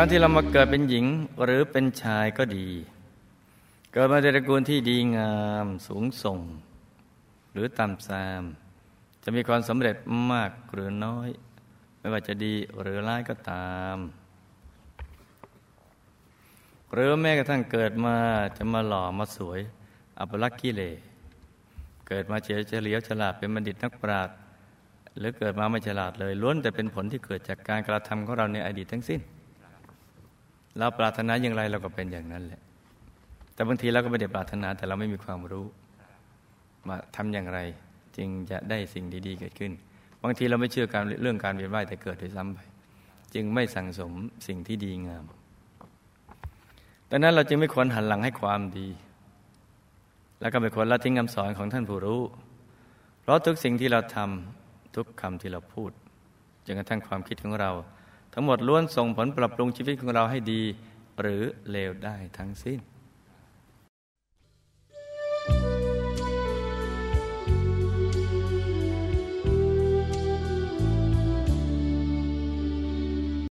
การที่เรามาเกิดเป็นหญิงหรือเป็นชายก็ดี เกิดมาในตระกูลที่ดีงามสูงส่ง หรือต่ำซาม จะมีความสำเร็จมากหรือน้อย ไม่ว่าจะดีหรือร้ายก็ตาม หรือแม้กระทั่งเกิดมาจะมาหล่อมาสวย อัปลักษณ์กิเลเกิดมาเฉยเฉลียวฉลาดเป็นบัณฑิตนักปราชญ์หรือเกิดมาไม่ฉลาดเลยล้วนแต่เป็นผลที่เกิดจากการกระทำของเราในอดีตทั้งสิ้น เราปรารถนาอย่างไรเราก็เป็นอย่างนั้นแหละ แต่บางทีเราก็ไม่ได้ปรารถนาแต่เราไม่มีความรู้ มาทำอย่างไรจึงจะได้สิ่งดีๆเกิดขึ้น บางทีเราไม่เชื่อการเรื่องการเวียนว่ายแต่เกิดด้วยซ้ำไป จึงไม่สั่งสมสิ่งที่ดีงามดังนั้นเราจึงไม่ควรหันหลังให้ความดี แล้วก็ไม่ควรละทิ้งคำสอนของท่านผู้รู้ เพราะทุกสิ่งที่เราทำทุกคำที่เราพูดจนกระทั่งความคิดของเรา ทั้งหมดล้วนส่งผลปรับปรุงชีวิตของเราให้ดี หรือเลวได้ทั้งสิ้น